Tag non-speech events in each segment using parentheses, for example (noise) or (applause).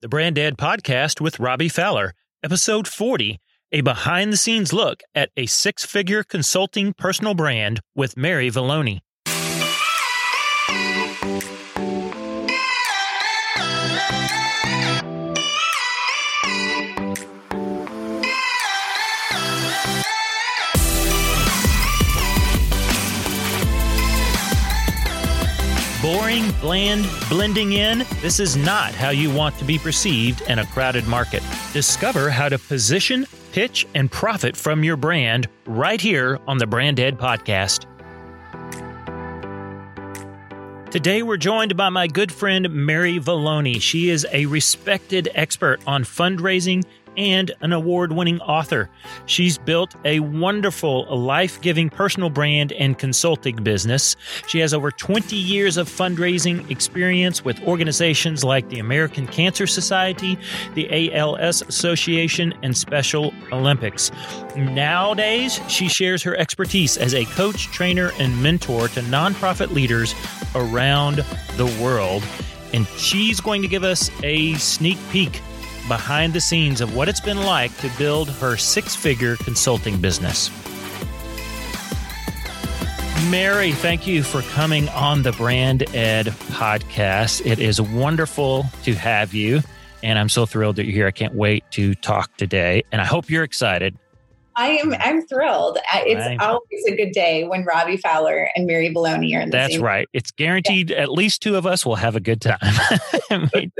the Brand Ed podcast with Robby Fowler, episode 40, a behind the scenes look at a six figure consulting personal brand with Mary Valloni. Bland, blending in? This is not how you want to be perceived in a crowded market. Discover how to position, pitch, and profit from your brand right here on the Brand Ed Podcast. Today, we're joined by my good friend Mary Valloni. She is a respected expert on fundraising and an award winning author. She's built a wonderful, life giving personal brand and consulting business. She has over 20 years of fundraising experience with organizations like the American Cancer Society, the ALS Association, and Special Olympics. Nowadays, she shares her expertise as a coach, trainer, and mentor to nonprofit leaders around the world. And she's going to give us a sneak peek behind the scenes of what it's been like to build her six figure consulting business. Mary, thank you for coming on the Brand Ed podcast. It is wonderful to have you, and I'm so thrilled that you're here. I can't wait to talk today, and I hope you're excited I am. I'm thrilled. It's right. always a good day when Robby Fowler and Mary Valloni are in. The That's same right. It's guaranteed. Yeah. At least two of us will have a good time. (laughs) (laughs) (laughs) may,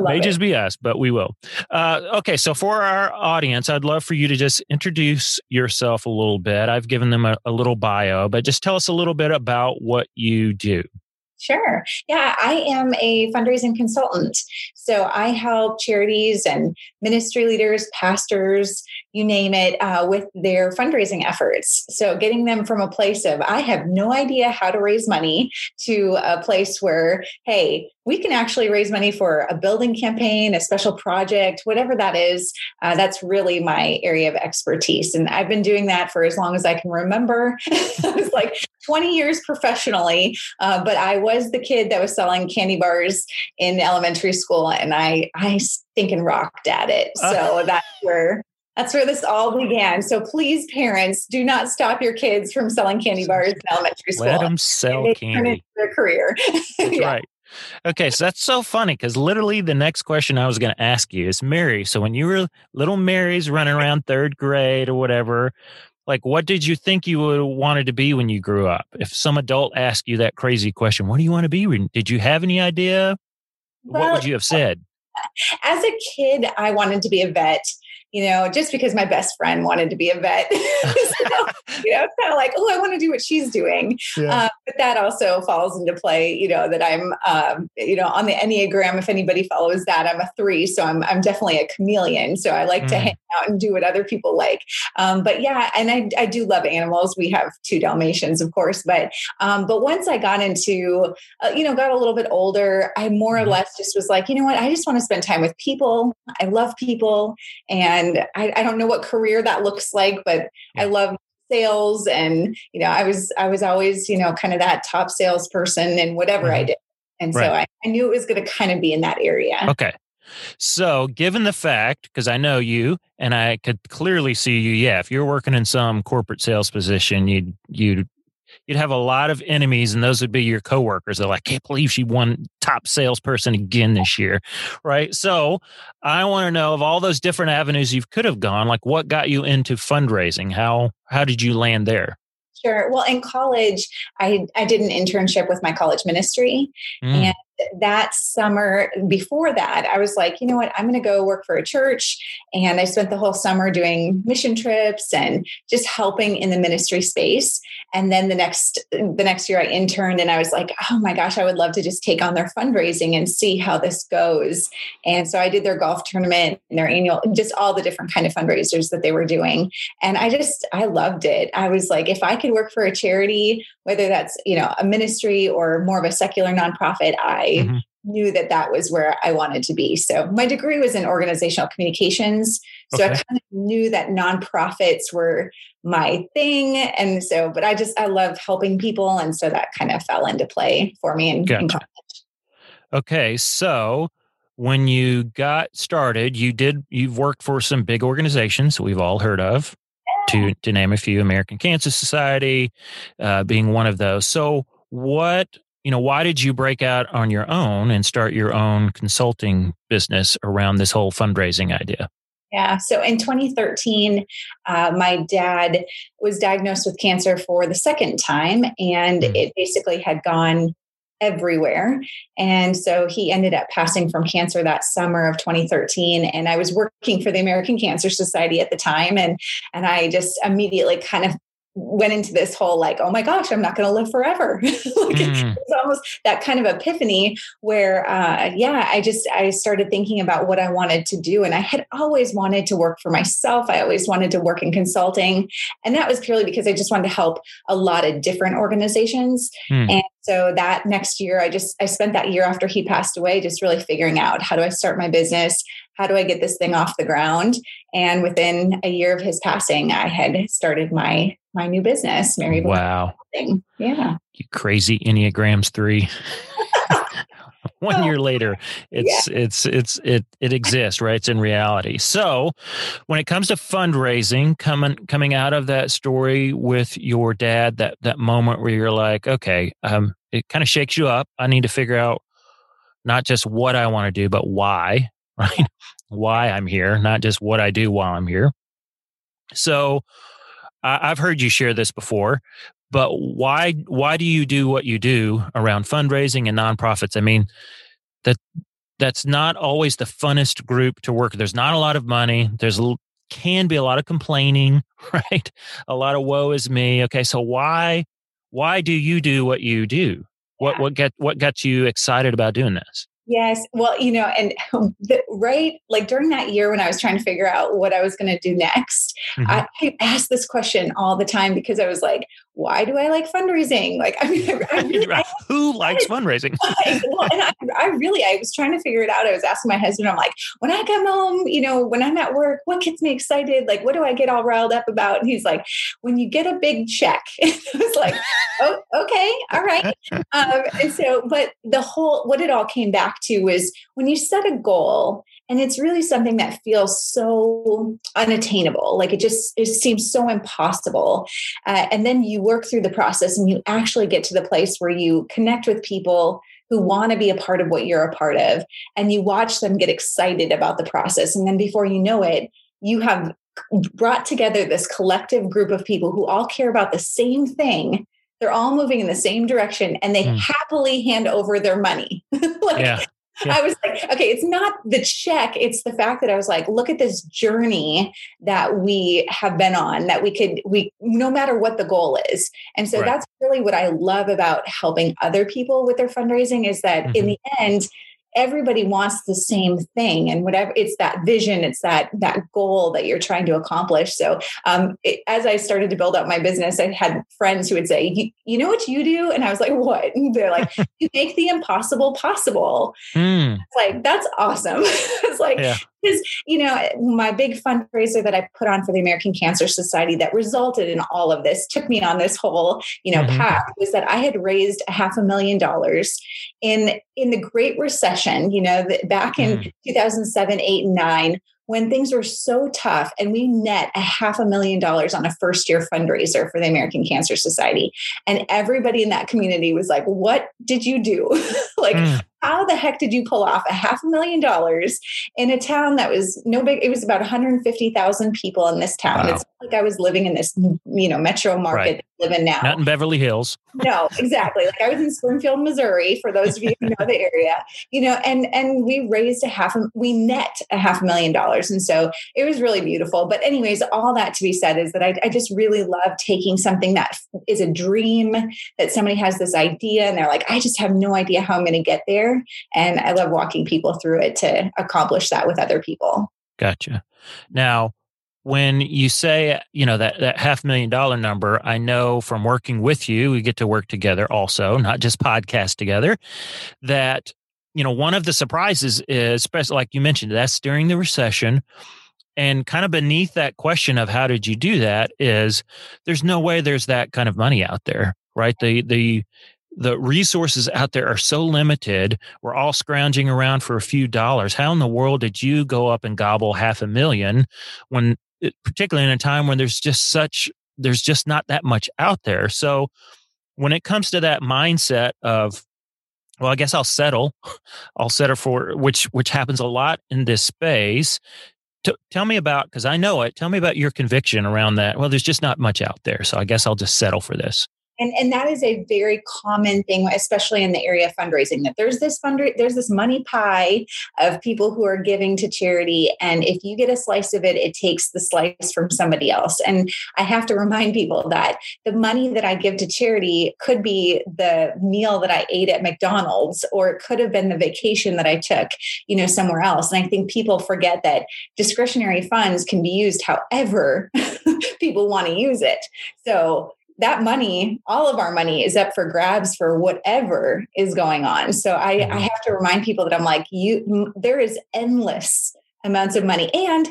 may just be us, but we will. Uh, okay, so for our audience, I'd love for you to just introduce yourself a little bit. I've given them a, a little bio, but just tell us a little bit about what you do. Sure. Yeah, I am a fundraising consultant. So I help charities and ministry leaders, pastors, you name it, uh, with their fundraising efforts. So getting them from a place of, I have no idea how to raise money to a place where, hey, we can actually raise money for a building campaign, a special project, whatever that is. Uh, that's really my area of expertise. And I've been doing that for as long as I can remember. (laughs) it's like 20 years professionally, uh, but I was the kid that was selling candy bars in elementary school and I, I stinking rocked at it. Uh. So that's where that's where this all began. So please, parents, do not stop your kids from selling candy bars in elementary school. Let them sell candy. Turn into their career. (laughs) That's yeah. right. Okay, so that's so funny because literally the next question I was going to ask you is Mary. So when you were little Mary's running around third grade or whatever, like what did you think you would wanted to be when you grew up? If some adult asked you that crazy question, what do you want to be? Did you have any idea? Well, what would you have uh, said? As a kid, I wanted to be a vet you know, just because my best friend wanted to be a vet. (laughs) so, you know, it's kind of like, oh, I want to do what she's doing. Yeah. Uh, but that also falls into play, you know, that I'm, um, you know, on the Enneagram, if anybody follows that, I'm a three. So I'm, I'm definitely a chameleon. So I like mm. to hang out and do what other people like. Um, but yeah, and I, I do love animals. We have two Dalmatians, of course. But, um, but once I got into, uh, you know, got a little bit older, I more or mm-hmm. less just was like, you know what, I just want to spend time with people. I love people. And and I, I don't know what career that looks like, but. I love sales and you know i was i was always you know kind of that top salesperson and whatever mm-hmm. i did and right. so I, I knew it was going to kind of be in that area okay so given the fact because i know you and i could clearly see you yeah if you're working in some corporate sales position you'd you'd you'd have a lot of enemies, and those would be your coworkers. They're like, can't believe she won top salesperson again this year, right? So I want to know of all those different avenues you could have gone, like what got you into fundraising? How how did you land there? Sure. Well, in college, I I did an internship with my college ministry, mm. and that summer before that, I was like, you know what, I'm going to go work for a church. And I spent the whole summer doing mission trips and just helping in the ministry space. And then the next the next year I interned and I was like, oh my gosh, I would love to just take on their fundraising and see how this goes. And so I did their golf tournament and their annual, just all the different kind of fundraisers that they were doing. And I just I loved it. I was like, if I could work for a charity, whether that's, you know, a ministry or more of a secular nonprofit, I mm-hmm. knew that that was where I wanted to be. So my degree was in organizational communications. So okay. I kind of knew that nonprofits were my thing. And so, but I just, I love helping people. And so that kind of fell into play for me in, gotcha. in college. Okay. So when you got started, you did you've worked for some big organizations we've all heard of, to to name a few, American Cancer Society, uh, being one of those. So, what you know, why did you break out on your own and start your own consulting business around this whole fundraising idea? Yeah. So in 2013, uh, my dad was diagnosed with cancer for the second time, and mm. it basically had gone everywhere. And so he ended up passing from cancer that summer of 2013. And I was working for the American Cancer Society at the time. And, and I just immediately kind of went into this whole like, oh my gosh, I'm not going to live forever. (laughs) like mm. It's almost that kind of epiphany where, uh, yeah, I just I started thinking about what I wanted to do, and I had always wanted to work for myself. I always wanted to work in consulting, and that was purely because I just wanted to help a lot of different organizations. Mm. And so that next year, I just I spent that year after he passed away, just really figuring out how do I start my business, how do I get this thing off the ground? And within a year of his passing, I had started my my new business, Mary. Wow. Yeah. You crazy Enneagrams three. (laughs) One year later, it's yeah. it's it's it it exists, right? It's in reality. So, when it comes to fundraising, coming coming out of that story with your dad, that that moment where you're like, okay, um, it kind of shakes you up. I need to figure out not just what I want to do, but why, (laughs) right? why I'm here, not just what I do while I'm here. So, I've heard you share this before, but why why do you do what you do around fundraising and nonprofits? I mean, that that's not always the funnest group to work. There's not a lot of money. There's a, can be a lot of complaining, (laughs) right? A lot of woe is me. Okay, so why why do you do what you do? What what get what got you excited about doing this? Yes. Well, you know, and (laughs) the, right, like during that year when I was trying to figure out what I was going to do next, mm-hmm. I, I asked this question all the time because I was like, why do I like fundraising? Like, I mean, I, (laughs) really, I, who likes fundraising? well, and I, I, really, I was trying to figure it out. I was asking my husband, I'm like, when I come home, you know, when I'm at work, what gets me excited? Like, what do I get all riled up about? And he's like, when you get a big check. (laughs) I was like, (laughs) oh, okay, all right. Um, and so, but the whole, what it all came back to was when you set a goal and it's really something that feels so unattainable like it just it seems so impossible uh, and then you work through the process and you actually get to the place where you connect with people who want to be a part of what you're a part of and you watch them get excited about the process and then before you know it you have brought together this collective group of people who all care about the same thing they're all moving in the same direction and they mm. happily hand over their money (laughs) like yeah. Yeah. I was like, okay, it's not the check, it's the fact that I was like, look at this journey that we have been on, that we could, we, no matter what the goal is. And so right. that's really what I love about helping other people with their fundraising is that mm-hmm. in the end, everybody wants the same thing and whatever it's that vision it's that that goal that you're trying to accomplish. So um, it, as i started to build up my business i had friends who would say you know what you do? And i was like what? And they're like (laughs) you make the impossible possible. Mm. like that's awesome. (laughs) It's like yeah because you know my big fundraiser that i put on for the american cancer society that resulted in all of this took me on this whole you know mm-hmm. path was that i had raised a half a million dollars in in the great recession you know back in mm. 2007 8 and 9 when things were so tough and we net a half a million dollars on a first year fundraiser for the American Cancer Society. And everybody in that community was like, What did you do? (laughs) like, mm how the heck did you pull off a half a million dollars in a town that was no big it was about 150,000 people in this town wow. it's like I was living in this you know metro market right. Live in now not in Beverly Hills no exactly like I was in Springfield Missouri for those of you who know the area you know and and we raised a half we net a half million dollars and so it was really beautiful but anyways all that to be said is that I, I just really love taking something that is a dream that somebody has this idea and they're like I just have no idea how I'm going to get there there. And I love walking people through it to accomplish that with other people. Gotcha. Now, when you say you know that that half million dollar number i know from working with you we get to work together also not just podcast together that you know one of the surprises is especially like you mentioned that's during the recession and kind of beneath that question of how did you do that is there's no way there's that kind of money out there right the the the resources out there are so limited. We're all scrounging around for a few dollars. How in the world did you go up and gobble half a million when, particularly in a time when there's just such, there's just not that much out there. So when it comes to that mindset of, well, I guess I'll settle. I'll settle for which which happens a lot in this space. T- tell me about because I know it. Tell me about your conviction around that. Well, there's just not much out there, so I guess I'll just settle for this. And, and that is a very common thing, especially in the area of fundraising, that there's this fund, there's this money pie of people who are giving to charity. And if you get a slice of it, it takes the slice from somebody else. And I have to (laughs) remind people that the money that I give to charity could be the meal that I ate at McDonald's, or it could have been the vacation that I took, you know, somewhere else. And I think people forget that discretionary funds can be used however (laughs) people want to use it. So that money, all of our money is up for grabs for whatever is going on. So I, I mm-hmm. have to remind people that I'm like, you, there is endless amounts of money and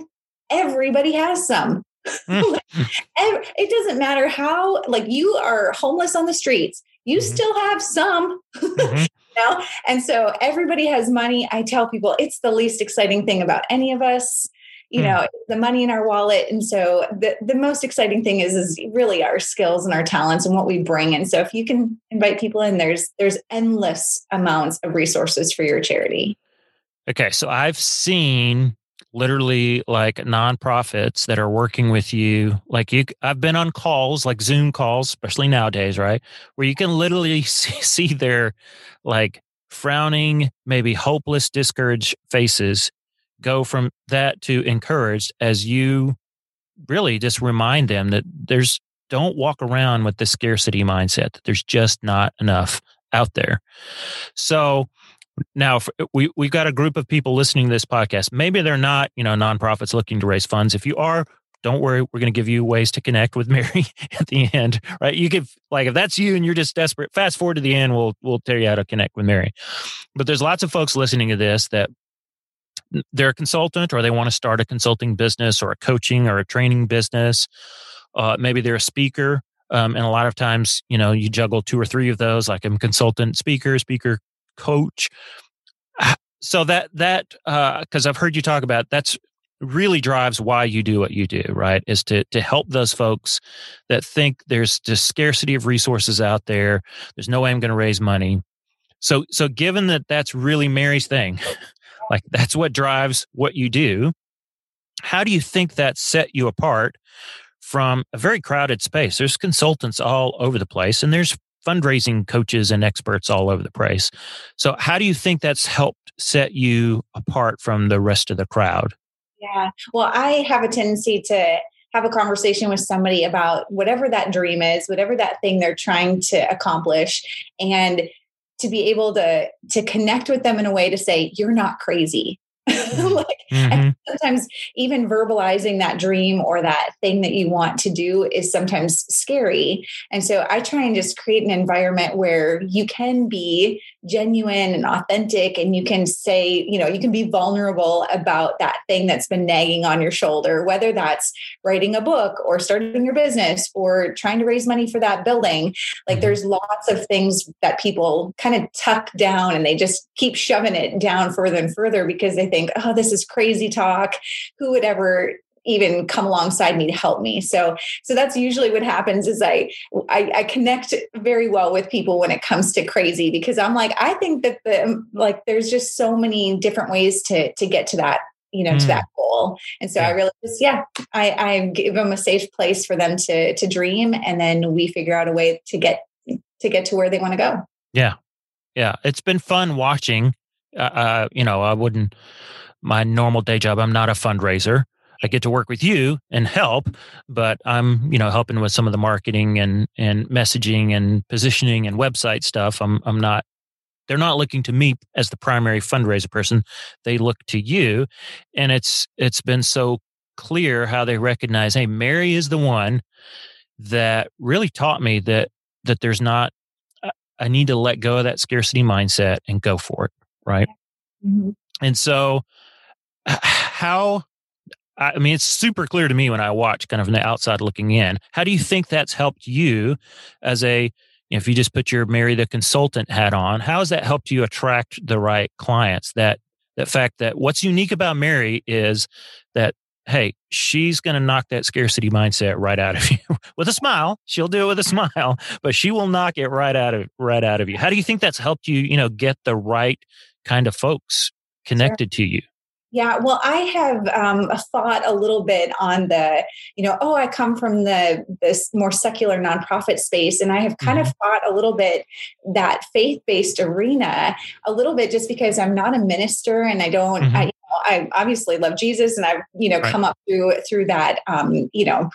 everybody has some. Mm. (laughs) it doesn't matter how, like you are homeless on the streets, you mm-hmm. still have some. (laughs) Mm-hmm. you know? And so everybody has money. I tell people it's the least exciting thing about any of us you hmm. know the money in our wallet. And so the, the most exciting thing is is really our skills and our talents and what we bring. And so if you can invite people in there's there's endless amounts of resources for your charity. Okay so i've seen literally like nonprofits that are working with you. Like you i've been on calls like zoom calls especially nowadays right? Where you can literally (laughs) see, see their like frowning maybe hopeless discouraged faces go from that to encouraged as you really just remind them that there's don't walk around with the scarcity mindset that there's just not enough out there. So now uh, we we've got a group of people listening to this podcast. Maybe they're not, you know, nonprofits looking to raise funds. If you are, don't worry, we're going to give you ways to connect with (laughs) Mary at the end, right? You give like if that's you and you're just desperate, fast forward to the end, we'll we'll tell you how to connect with Mary. But there's lots of folks listening to this that they're a consultant or they want to start a consulting business or a coaching or a training business. Uh, maybe they're a speaker. Um, and a lot of times, you know, you juggle two or three of those, like I'm consultant, speaker, speaker, coach. So that, that, uh, cause I've heard you talk about that's really drives why you do what you do, right? Is to, to help those folks that think there's just scarcity of resources out there. There's no way I'm going to raise money. So, so given that that's really Mary's thing, (laughs) like that's what drives what you do. How do you think that set you apart from a very crowded space? There's consultants all over the place and there's fundraising coaches and experts all over the place. So how do you think that's helped set you apart from the rest of the crowd? Yeah. Well, I have a tendency to have a conversation with somebody about whatever that dream is, whatever that thing they're trying to accomplish and to be able to to connect with them in a way to say you're not crazy. (laughs) like mm-hmm. sometimes even verbalizing that dream or that thing that you want to do is sometimes scary and so i try and just create an environment where you can be genuine and authentic and you can say you know you can be vulnerable about that thing that's been nagging on your shoulder whether that's writing a book or starting your business or trying to raise money for that building like mm-hmm. there's lots of things that people kind of tuck down and they just keep shoving it down further and further because they think oh this is crazy talk. Who would ever even come alongside me to help me? So so that's usually what happens is I, I, I connect very well with people when it comes to crazy because i'm like i think that the like there's just so many different ways to to get to that you know mm. to that goal. And so yeah. i really just yeah i i give them a safe place for them to to dream and then we figure out a way to get to get to where they want to go. Yeah. Yeah. It's been fun watching uh, uh you know i wouldn't my normal day job i'm not a fundraiser I get to work with you and help, but I'm, you know, helping with some of the marketing and and messaging and positioning and website stuff. I'm I'm not they're not looking to me as the primary fundraiser person. They look to you. And it's it's been so clear how they recognize, hey, Mary is the one that really taught me that that there's not I need to let go of that scarcity mindset and go for it. Right. Mm-hmm. And so how I mean, it's super clear to me when I watch kind of from the outside looking in. How do you think that's helped you as a if you just put your Mary the consultant hat on, how has that helped you attract the right clients? That that fact that what's unique about Mary is that hey, she's going to knock that scarcity mindset right out of (laughs) you with a smile. She'll do it with a smile, (laughs) but she will knock it right out of right out of you. How do you think that's helped you, you know, get the right kind of folks connected sure. to you? Yeah, well, I have um, thought a little bit on the, you know, oh, I come from the this more secular nonprofit space, and I have kind mm-hmm. of thought a little bit that faith based arena a little bit just because I'm not a minister and I don't, mm-hmm. I, you know, I obviously love Jesus and I've you know right. come up through through that, um, you know,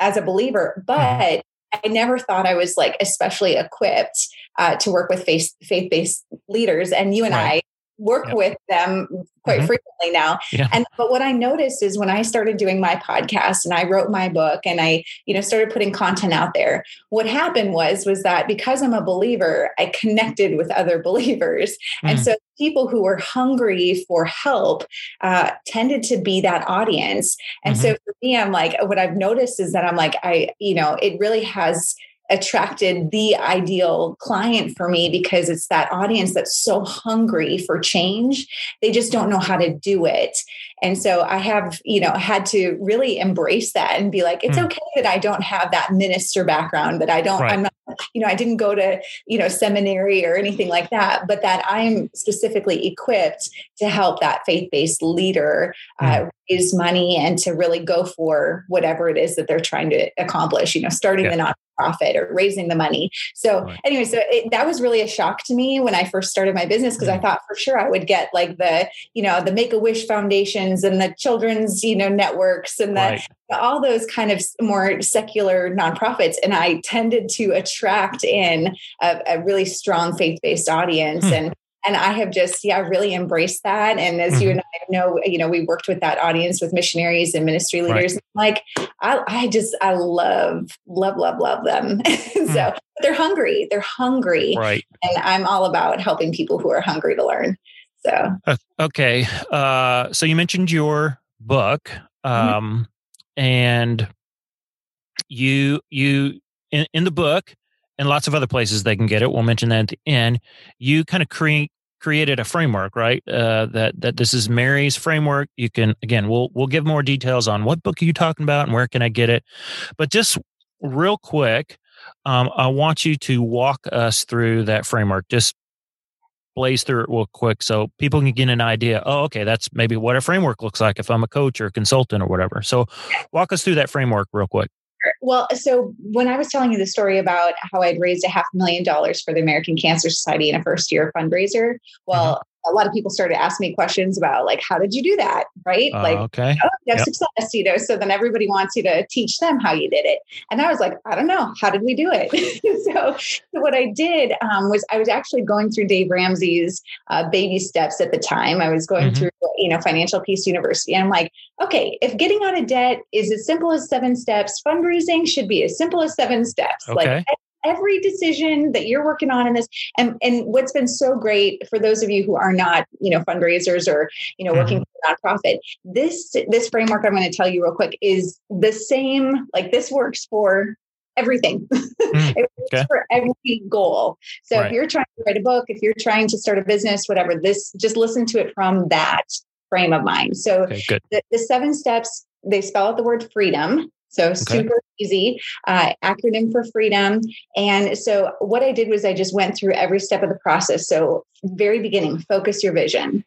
as a believer, mm-hmm. but. Mm-hmm. I never thought I was like especially equipped uh, to work with faith faith based leaders, and you and right. I work yep. with them quite mm-hmm. frequently now. Yeah. And but what I noticed is when I started doing my podcast and I wrote my book and I, you know, started putting content out there, what happened was was that because I'm a believer, I connected with other (laughs) believers. Mm. And so people who were hungry for help uh, tended to be that audience. And mm-hmm. so for me, I'm like, what I've noticed is that I'm like, I, you know, it really has attracted the ideal client for me because it's that audience that's so hungry for change. They just don't know how to do it. And so I have, you know, had to really embrace that and be like, it's mm. okay that I don't have that minister background, that I don't, right. I'm not, you know, I didn't go to, you know, seminary or anything like that, but that I'm specifically equipped to help that faith based leader uh, mm. raise money and to really go for whatever it is that they're trying to accomplish, you know, starting yeah. the profit or raising the money. So right. anyway, so it, that was really a shock to me when I first started my business because I thought for sure I would get like the, you know, the Make a Wish foundations and the children's, you know, networks and the, right. All those kind of more secular nonprofits. And I tended to attract in a, a really strong faith-based audience. Hmm. And and I have just yeah really embraced that. And as mm-hmm. you and I know, you know, we worked with that audience with missionaries and ministry leaders. Right. Like I, I just I love love love love them. (laughs) mm. so they're hungry. They're hungry. Right. And I'm all about helping people who are hungry to learn. So uh, okay. Uh, so you mentioned your book, mm-hmm. um, mm-hmm. And you you in, in the book and lots of other places they can get it. We'll mention that at the end. You kind of create created a framework, right? Uh, that that this is Mary's framework. You can again, we'll we'll give more details on what book are you talking about and where can I get it. But just real quick, um, I want you to walk us through that framework. Just blaze through it real quick so people can get an idea. Oh, okay, that's maybe what a framework looks like if I'm a coach or a consultant or whatever. So walk us through that framework real quick. Well, so when I was telling you the story about how I'd raised a half million dollars for the American Cancer Society in a first year fundraiser, well, mm-hmm a lot of people started asking me questions about like how did you do that right? Uh, like okay. Oh, you have yep. success you know so then everybody wants you to teach them how you did it. And i was like i don't know. How did we do it? (laughs) So, so, what i did um, was i was actually going through dave ramsey's uh, baby steps at the time. I was going mm-hmm. through you know financial peace university. And i'm like okay if getting out of debt is as simple as seven steps fundraising should be as simple as seven steps. Okay. like every decision that you're working on in this and and what's been so great for those of you who are not you know fundraisers or you know working mm-hmm. for a nonprofit this this framework i'm going to tell you real quick is the same like this works for everything (laughs) mm, it works okay. for every goal so right. if you're trying to write a book if you're trying to start a business whatever this just listen to it from that frame of mind so okay, the, the seven steps they spell out the word freedom so okay. super easy, uh, acronym for freedom. And so what I did was I just went through every step of the process. So very beginning, focus your vision.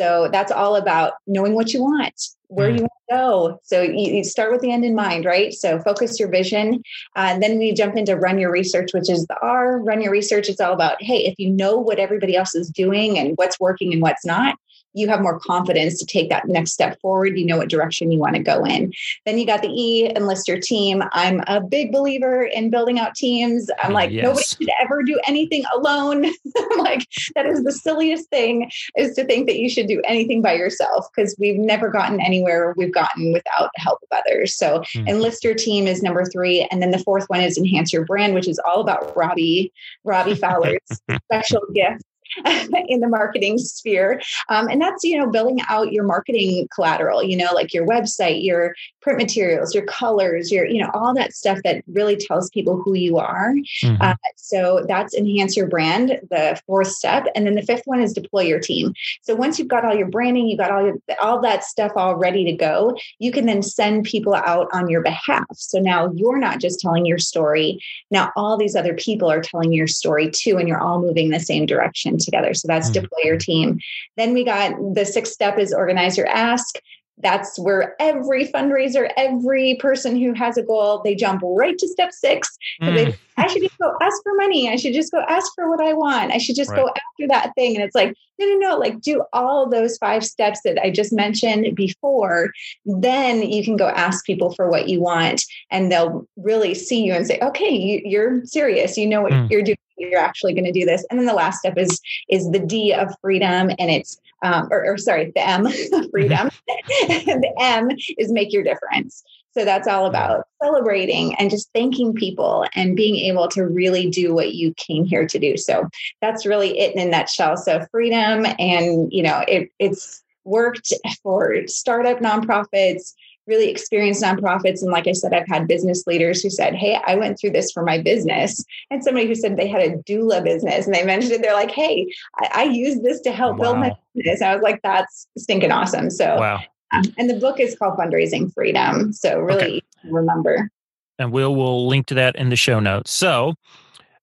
So that's all about knowing what you want, where mm. you want to go. So you, you, start with the end in mind, right? So focus your vision. Uh, then we jump into run your research, which is the R. Run your research. It's all about, hey, if you know what everybody else is doing and what's working and what's not, you have more confidence to take that next step forward. You know what direction you want to go in. Then you got the E, enlist your team. I'm a big believer in building out teams. I'm like, yes. nobody should ever do anything alone. (laughs) I'm like, that is the silliest thing is to think that you should do anything by yourself because we've never gotten anywhere we've gotten without the help of others. So mm-hmm. enlist your team is number three. And then the fourth one is enhance your brand, which is all about Robby, Robby Fowler's (laughs) special gift (laughs) in the marketing sphere. Um, and that's, you know, building out your marketing collateral, you know, like your website, your print materials, your colors, your, you know, all that stuff that really tells people who you are. Mm-hmm. Uh, so that's enhance your brand, the fourth step. And then the fifth one is deploy your team. So once you've got all your branding, you've got all your, all that stuff all ready to go, you can then send people out on your behalf. So now you're not just telling your story. Now all these other people are telling your story too, and you're all moving the same direction together. So that's mm-hmm. deploy your team. Then we got the sixth step is organize your ask that's where every fundraiser, every person who has a goal, they jump right to step six. Mm. They, I should just go ask for money. I should just go ask for what I want. I should just right. go after that thing. And it's like, no, no, no, like do all those five steps that I just mentioned before. Then you can go ask people for what you want and they'll really see you and say, okay, you, are serious. You know what mm. you're doing. You're actually going to do this. And then the last step is is the D of freedom. And it's um, or, or, sorry, the M, (laughs) freedom. the M is make your difference. So that's all about celebrating and just thanking people and being able to really do what you came here to do. So that's really it in a nutshell. So freedom, and you know, it, it's worked for startup nonprofits really experienced nonprofits. And like I said, I've had business leaders who said, Hey, I went through this for my business. And somebody who said they had a doula business and they (laughs) mentioned it, they're like, Hey, I, I use this to help wow. build my business. I was like, That's stinking awesome. So, wow. Um, and the book is called Fundraising Freedom. So, really okay. remember. And we'll, we'll link to that in the show notes. So,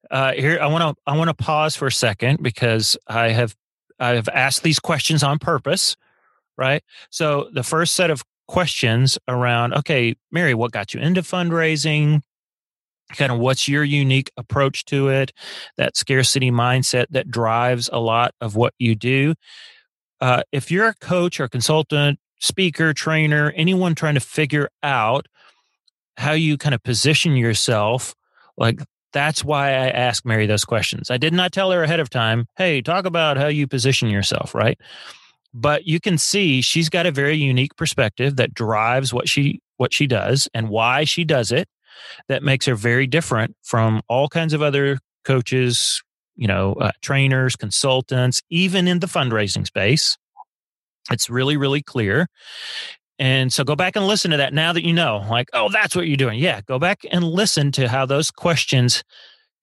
uh, here I want to I want to pause for a second because I have I have asked these questions on purpose, right? So the first set of questions around okay, Mary, what got you into fundraising? Kind of what's your unique approach to it? That scarcity mindset that drives a lot of what you do. Uh, if you're a coach or consultant, speaker, trainer, anyone trying to figure out how you kind of position yourself, like that's why I ask Mary those questions. I did not tell her ahead of time, hey, talk about how you position yourself, right? But you can see she's got a very unique perspective that drives what she what she does and why she does it that makes her very different from all kinds of other coaches you know uh, trainers consultants even in the fundraising space. It's really really clear. And so go back and listen to that now that you know like oh that's what you're doing. Yeah go back and listen to how those questions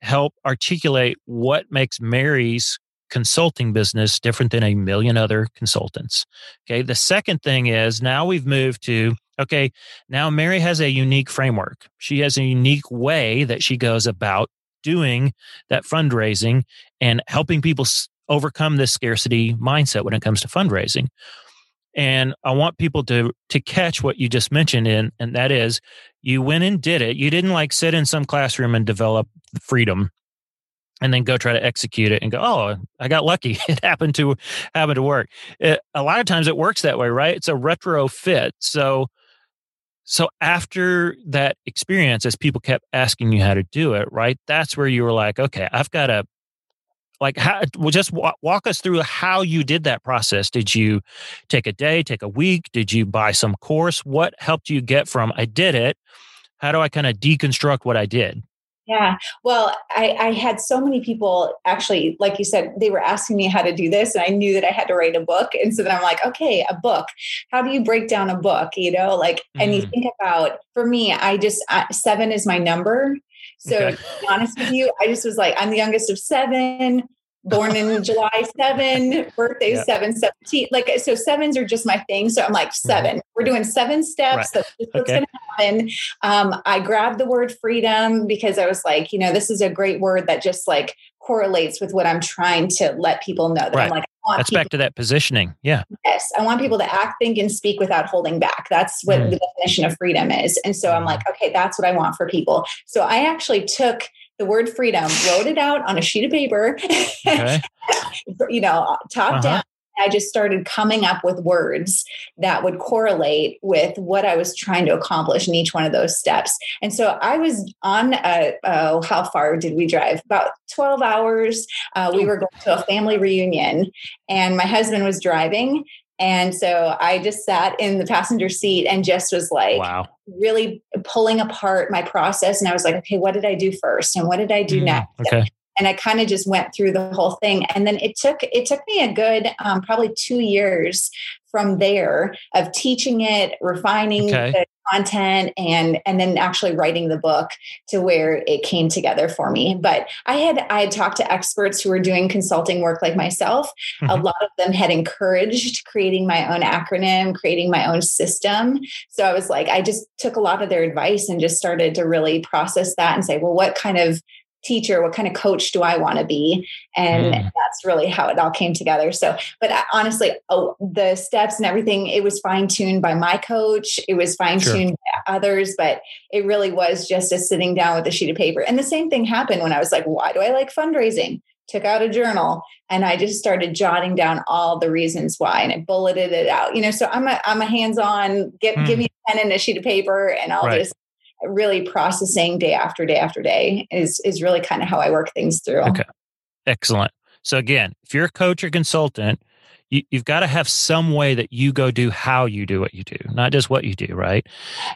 help articulate what makes mary's consulting business different than a million other consultants. Okay. The second thing is now we've moved to, okay, now Mary has a unique framework. She has a unique way that she goes about doing that fundraising and helping people overcome this scarcity mindset when it comes to fundraising. And I want people to to catch what you just mentioned in and that is you went and did it. You didn't like sit in some classroom and develop freedom and then go try to execute it and go, oh, I got lucky. (laughs) It happened to happen to work. It, a lot of times it works that way, right? It's a retrofit. So, so after that experience, as people kept asking you how to do it, right? That's where you were like, okay, I've got to like how well just walk us through how you did that process did you take a day take a week did you buy some course what helped you get from i did it how do i kind of deconstruct what i did yeah. Well, I, I, had so many people actually, like you said, they were asking me how to do this, and I knew that I had to write a book. And so then I'm like, okay, a book. How do you break down a book? You know, like, mm-hmm. and you mm. think about, for me, I just, uh, seven is my number. So, okay. to be honest with you, I just was like, I'm the youngest of seven born in (laughs) July 7, birthday yeah. 7, 17. Like, so sevens are just my thing. So I'm like, mm-hmm. 7 we We're doing seven steps. Right. That's what's okay. going to happen. Um, I grabbed the word freedom because I was like, you know, this is a great word that just like correlates with what I'm trying to let people know that right. I'm like, that's back to that positioning. Yeah. Yes. I want people to act, think, and speak without holding back. That's what mm. the definition of freedom is. And so I'm mm-hmm. like, okay, that's what I want for people. So I actually took the word freedom, wrote it out on a sheet of paper, okay. (laughs) you know, top uh-huh. down. I just started coming up with words that would correlate with what I was trying to accomplish in each one of those steps. And so I was on, a, oh, how far did we drive? About 12 hours. Uh, we were going to a family reunion, and my husband was driving. And so I just sat in the passenger seat and just was like, wow. really pulling apart my process. And I was like, okay, what did I do first? And what did I do mm, next? Okay. and I kind of just went through the whole thing. And then it took it took me a good um, probably two years from there of teaching it, refining okay. the content and and then actually writing the book to where it came together for me but i had i had talked to experts who were doing consulting work like myself mm-hmm. a lot of them had encouraged creating my own acronym creating my own system so i was like i just took a lot of their advice and just started to really process that and say well what kind of teacher what kind of coach do i want to be and mm. that's really how it all came together so but I, honestly oh, the steps and everything it was fine-tuned by my coach it was fine-tuned sure. by others but it really was just a sitting down with a sheet of paper and the same thing happened when i was like why do i like fundraising took out a journal and I just started jotting down all the reasons why and I bulleted it out. You know, so I'm a I'm a hands-on, get mm. give me a pen and a sheet of paper and I'll right. just really processing day after day after day is is really kind of how I work things through. Okay. Excellent. So again, if you're a coach or consultant, you, have got to have some way that you go do how you do what you do, not just what you do, right?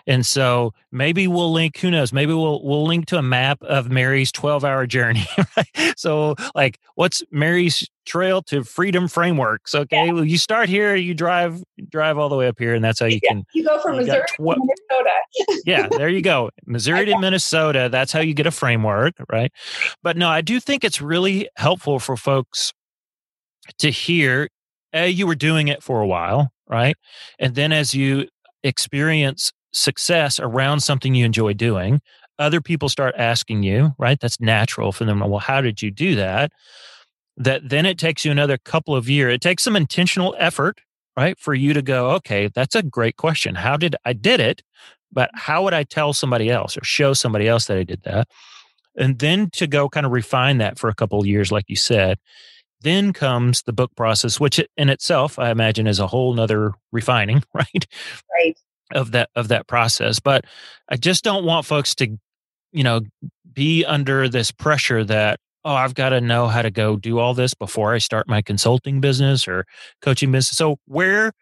And so maybe we'll link, who knows, maybe we'll we'll link to a map of Mary's 12 hour journey. (laughs) Right? So like what's Mary's trail to freedom frameworks? Okay. Yeah. Well, you start here, you drive drive all the way up here, and that's how you yeah. can you go from you Missouri tw- to Minnesota. (laughs) yeah, there you go. Missouri to Minnesota. That's how you get a framework, right? But no, I do think it's really helpful for folks to hear a you were doing it for a while right? And then as you experience success around something you enjoy doing other people start asking you right? That's natural for them well how did you do that? That then it takes you another couple of years it takes some intentional effort right for you to go okay that's a great question. How did i did it but how would i tell somebody else or show somebody else that i did that? And then to go kind of refine that for a couple of years like you said then comes the book process, which in itself, I imagine, is a whole nother refining, (laughs) right? Right. Of that of that process. But I just don't want folks to, you know, be under this pressure that, oh, I've got to know how to go do all this before I start my consulting business or coaching business. So where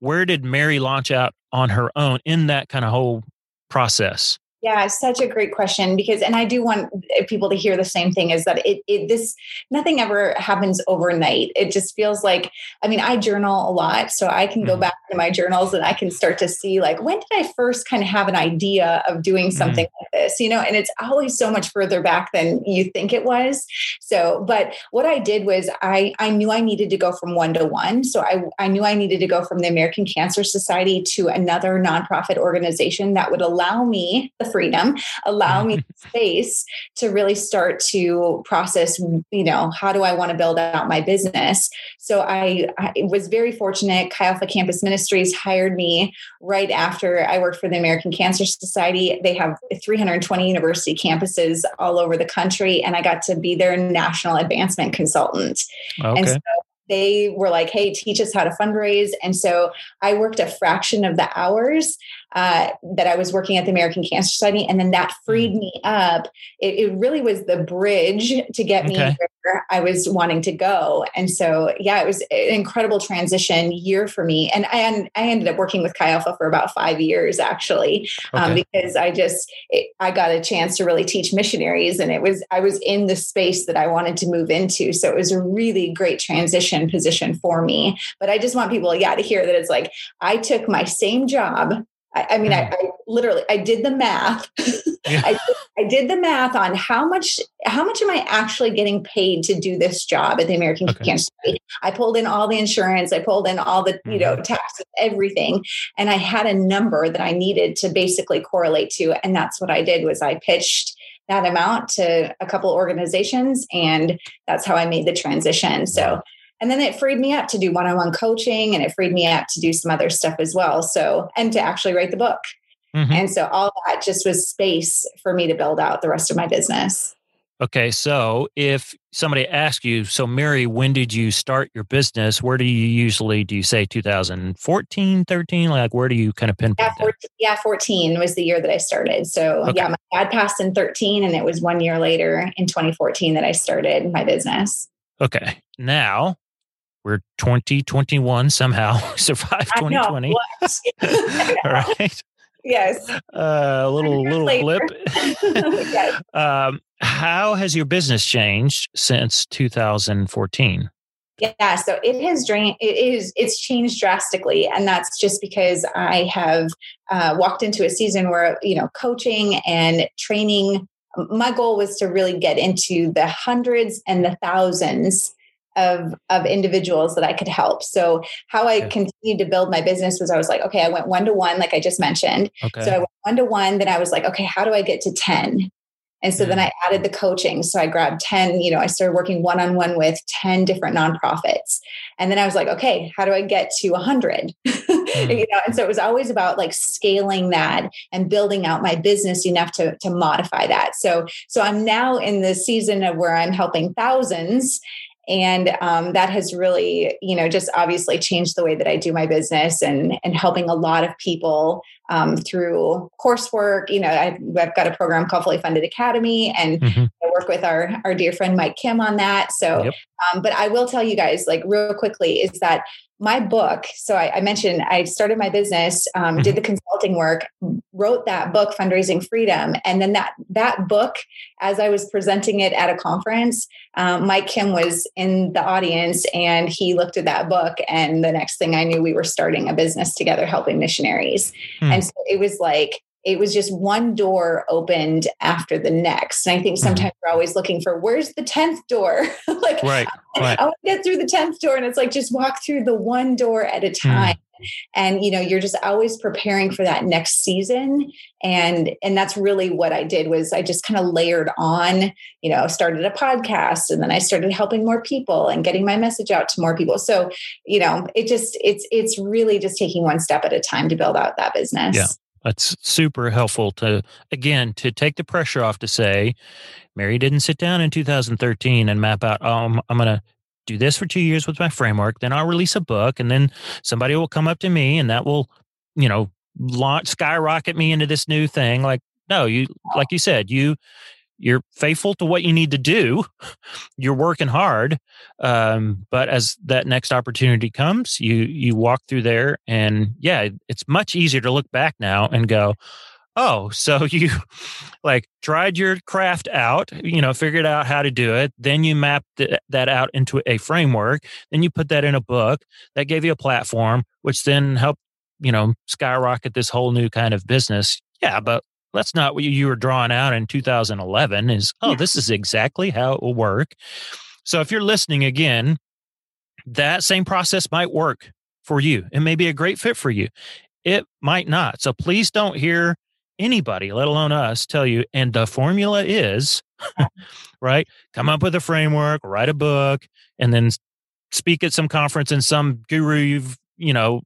where did Mary launch out on her own in that kind of whole process? Yeah, such a great question because, and I do want people to hear the same thing is that it, it, this, nothing ever happens overnight. It just feels like, I mean, I journal a lot, so I can go mm-hmm. back to my journals and I can start to see like, when did I first kind of have an idea of doing mm-hmm. something mm-hmm. like this, you know, and it's always so much further back than you think it was. So, but what I did was I, I knew I needed to go from one to one. So I, I knew I needed to go from the American Cancer Society to another nonprofit organization that would allow me the freedom, allow me (laughs) space to really start to process, you know, how do I want to build out my business? So I, I was very fortunate. Chi Alpha Campus Ministries hired me right after I worked for the American Cancer Society. They have 320 university campuses all over the country, and I got to be their national advancement consultant. Okay. And so they were like, hey, teach us how to fundraise. And so I worked a fraction of the hours uh, that I was working at the American Cancer Society. And then that freed me up. It, it really was the bridge to get me where I was wanting to go. And so, yeah, it was an incredible transition year for me. And I, I ended up working with Chi Alpha for about five years, actually, um, okay. um, because I just, it, I got a chance to really teach missionaries. And it was, I was in the space that I wanted to move into. So it was a really great transition position for me. But I just want people, yeah, to hear that it's like, I took my same job I, I mean, I, mm. I, literally I did the math. (laughs) Yeah. I, I, did the math on how much how much am I actually getting paid to do this job at the American okay. Cancer Society. I pulled in all the insurance, I pulled in all the you know mm-hmm. taxes, everything, and I had a number that I needed to basically correlate to, and that's what I did was I pitched that amount to a couple organizations, and that's how I made the transition. So and then it freed me up to do one on one coaching and it freed me up to do some other stuff as well. So, and to actually write the book. Mm-hmm. And so all that just was space for me to build out the rest of my business. Okay. So if somebody asks you, so Mary, when did you start your business? Where do you usually, do you say 2014, 13? Like where do you kind of pinpoint yeah 14, yeah, 14 was the year that I started. So okay. yeah, my dad passed in 13 and it was one year later in 2014 that I started my business. Okay. Now we're 2021 somehow (laughs) survived 2020 (laughs) all right Yes. Uh, a little little blip. (laughs) yes. Um, how has your business changed since 2014? Yeah, so it has drained. It is. It's changed drastically, and that's just because I have uh, walked into a season where you know coaching and training. My goal was to really get into the hundreds and the thousands of of individuals that I could help. So how I continued to build my business was I was like, okay, I went one to one, like I just mentioned. Okay. So I went one to one. Then I was like, okay, how do I get to ten? And so mm. then I added the coaching. So I grabbed 10, you know, I started working one on one with 10 different nonprofits. And then I was like, okay, how do I get to 100? (laughs) Mm. you know, and so it was always about like scaling that and building out my business enough to, to modify that. So, so I'm now in the season of where I'm helping thousands and um, that has really you know just obviously changed the way that i do my business and and helping a lot of people um, through coursework you know I've, I've, got a program called fully funded academy and mm-hmm. i work with our our dear friend mike kim on that so yep. um, but i will tell you guys like real quickly is that my book so I, I, mentioned i started my business um, did mm-hmm. the consulting work wrote that book fundraising freedom and then that that book as i was presenting it at a conference um, mike kim was in the audience and he looked at that book and the next thing i knew we were starting a business together helping missionaries mm. and so it was like it was just one door opened after the next. And I think mm-hmm. sometimes we're always looking for where's the 10th door? (laughs) like, right, (laughs) right. I want to get through the 10th door. And it's like just walk through the one door at a mm. time. And you know, you're just always preparing for that next season. And and that's really what I did was I just kind of layered on, you know, started a podcast and then I started helping more people and getting my message out to more people. So, you know, it just it's it's really just taking one step at a time to build out that business. Yeah. That's super helpful to, again, to take the pressure off to say, Mary didn't sit down in 2013 and map out, oh, I'm, I'm going to do this for two years with my framework. Then I'll release a book and then somebody will come up to me and that will, you know, launch, skyrocket me into this new thing. Like, no, you, like you said, you, you're faithful to what you need to do. (laughs) You're working hard, um, but as that next opportunity comes, you you walk through there, and yeah, it's much easier to look back now and go, "Oh, so (laughs) you like tried your craft out, you know, figured out how to do it, then you mapped that out into a framework, then you put that in a book that gave you a platform, which then helped you know skyrocket this whole new kind of business." Yeah, but that's not what you were drawing out in 2011 is oh yeah. this is exactly how it will work so if you're listening again that same process might work for you it may be a great fit for you it might not so please don't hear anybody let alone us tell you and the formula is (laughs) right come up with a framework write a book and then speak at some conference and some guru you've you know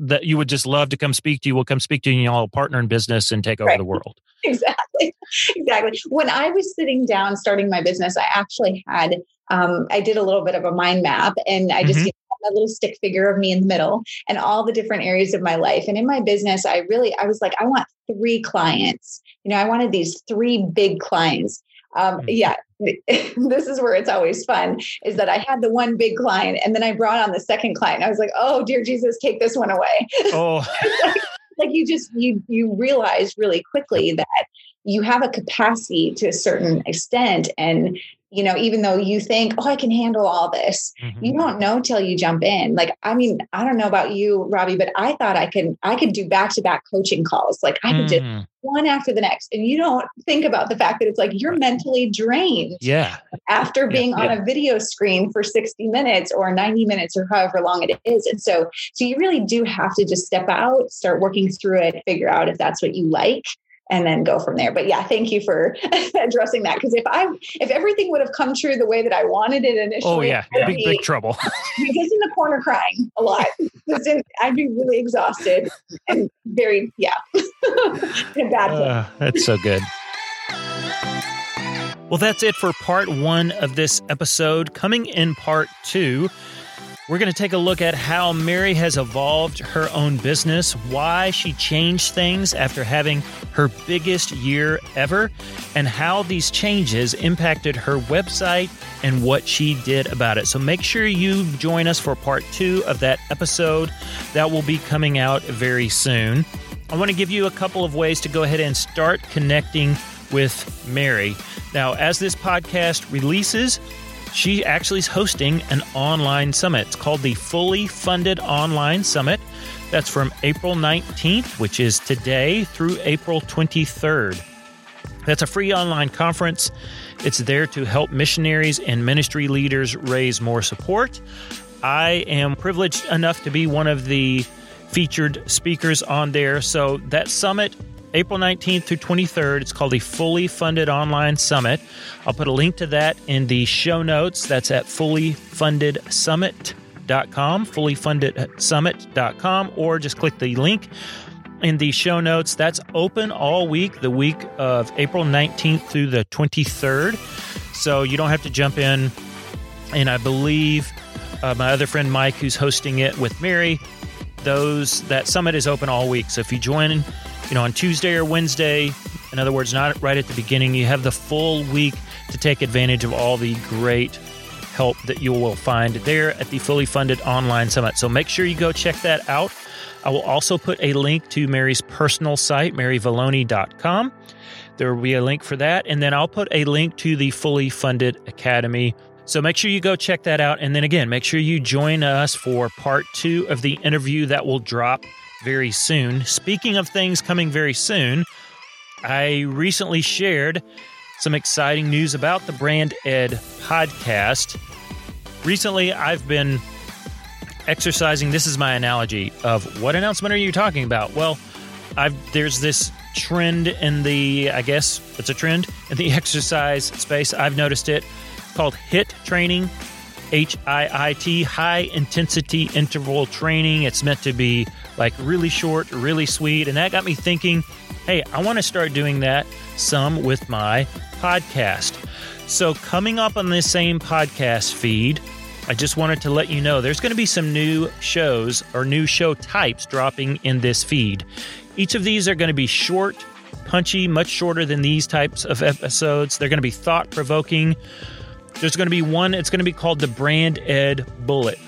that you would just love to come speak to you will come speak to you and y'all partner in business and take over right. the world (laughs) exactly exactly when i was sitting down starting my business i actually had um, i did a little bit of a mind map and i just mm-hmm. A little stick figure of me in the middle and all the different areas of my life and in my business i really i was like i want three clients you know i wanted these three big clients um, mm. yeah, (laughs) this is where it's always fun is that I had the one big client and then I brought on the second client. I was like, oh, dear Jesus, take this one away. Oh. (laughs) like you just, you, you realize really quickly that you have a capacity to a certain extent and you know, even though you think, oh, I can handle all this, mm-hmm. you don't know till you jump in. Like, I mean, I don't know about you, Robby, but I thought I could, I could do back to back coaching calls. Like I could mm. do one after the next. And you don't think about the fact that it's like you're mentally drained. Yeah. After being yeah. on a video screen for 60 minutes or 90 minutes or however long it is. And so, so you really do have to just step out, start working through it, figure out if that's what you like and then go from there. But yeah, thank you for (laughs) addressing that. Because if I if everything would have come true the way that I wanted it initially, oh yeah, I'd big be, big trouble. (laughs) just in the corner crying a lot. I'd be really exhausted and very yeah, (laughs) in a bad uh, that's so good. Well, that's it for part one of this episode. Coming in part two. We're going to take a look at how Mary has evolved her own business, why she changed things after having her biggest year ever, and how these changes impacted her website and what she did about it. So make sure you join us for part two of that episode that will be coming out very soon. I want to give you a couple of ways to go ahead and start connecting with Mary. Now, as this podcast releases, she actually is hosting an online summit. It's called the Fully Funded Online Summit. That's from April 19th, which is today, through April 23rd. That's a free online conference. It's there to help missionaries and ministry leaders raise more support. I am privileged enough to be one of the featured speakers on there. So that summit April 19th through 23rd. It's called the Fully Funded Online Summit. I'll put a link to that in the show notes. That's at fullyfundedsummit.com, fullyfundedsummit.com, or just click the link in the show notes. That's open all week, the week of April 19th through the 23rd. So you don't have to jump in. And I believe uh, my other friend Mike, who's hosting it with Mary, those that summit is open all week. So if you join you know, on Tuesday or Wednesday. In other words, not right at the beginning. You have the full week to take advantage of all the great help that you will find there at the fully funded online summit. So make sure you go check that out. I will also put a link to Mary's personal site, maryvalloni.com. There will be a link for that. And then I'll put a link to the fully funded academy. So make sure you go check that out. And then again, make sure you join us for part two of the interview that will drop very soon. Speaking of things coming very soon, I recently shared some exciting news about the Brand Ed podcast. Recently, I've been exercising. This is my analogy of what announcement are you talking about? Well, I've there's this trend in the I guess it's a trend in the (laughs) exercise space. I've noticed it called HIIT training. H I I T, high intensity interval training. It's meant to be like really short, really sweet. And that got me thinking hey, I want to start doing that some with my podcast. So, coming up on this same podcast feed, I just wanted to let you know there's going to be some new shows or new show types dropping in this feed. Each of these are going to be short, punchy, much shorter than these types of episodes. They're going to be thought provoking. There's going to be one, it's going to be called the Brand Ed Bullet.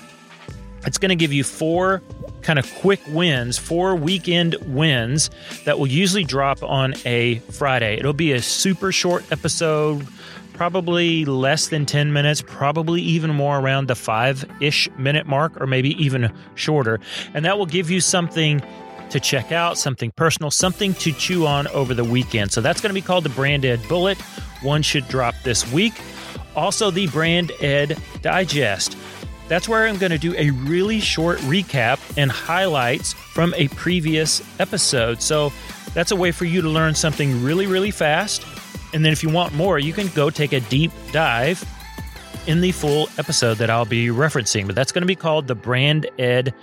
It's going to give you four kind of quick wins, four weekend wins that will usually drop on a Friday. It'll be a super short episode, probably less than 10 minutes, probably even more around the five ish minute mark, or maybe even shorter. And that will give you something to check out, something personal, something to chew on over the weekend. So that's going to be called the Brand Ed Bullet. One should drop this week. Also, the Brand Ed Digest. That's where I'm going to do a really short recap and highlights from a previous episode. So that's a way for you to learn something really, really fast. And then if you want more, you can go take a deep dive in the full episode that I'll be referencing. But that's going to be called the Brand Ed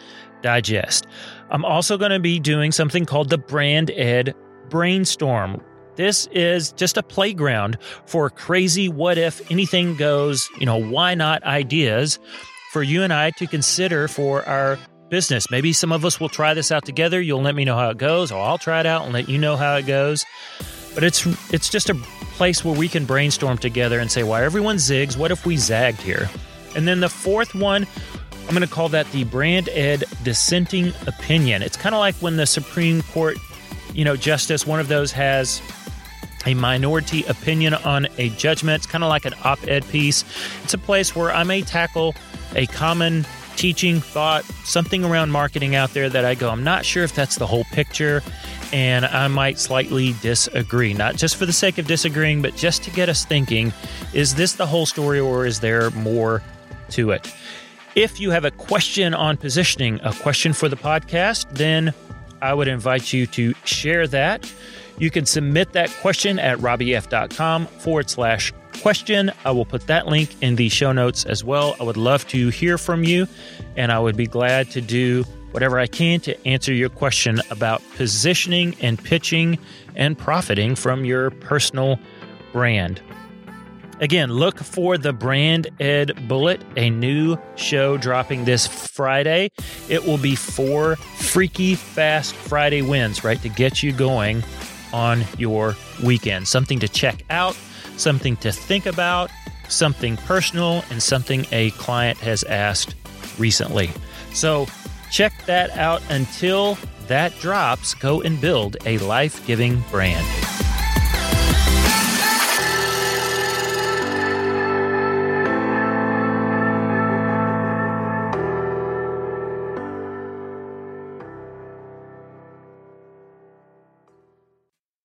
Digest. I'm also going to be doing something called the Brand Ed Brainstorm. This is just a playground for crazy what if anything goes, you know, why not ideas for you and I to consider for our business. Maybe some of us will try this out together. You'll let me know how it goes, or I'll try it out and let you know how it goes. But it's it's just a place where we can brainstorm together and say, why everyone zigs, what if we zagged here? And then the fourth one, I'm going to call that the brand ed dissenting opinion. It's kind of like when the Supreme Court, you know, justice, one of those has a minority opinion on a judgment. It's kind of like an op ed piece. It's a place where I may tackle a common teaching thought, something around marketing out there that I go, I'm not sure if that's the whole picture, and I might slightly disagree. Not just for the sake of disagreeing, but just to get us thinking is this the whole story or is there more to it? If you have a question on positioning, a question for the podcast, then I would invite you to share that. You can submit that question at robbyf.com forward slash question. I will put that link in the show notes as well. I would love to hear from you, and I would be glad to do whatever I can to answer your question about positioning and pitching and profiting from your personal brand. Again, look for the Brand Ed Bullet, a new show dropping this Friday. It will be four freaky fast Friday wins, right, to get you going on your weekend. Something to check out something to think about, something personal, and something a client has asked recently. So check that out. Until that drops, go and build a life giving brand.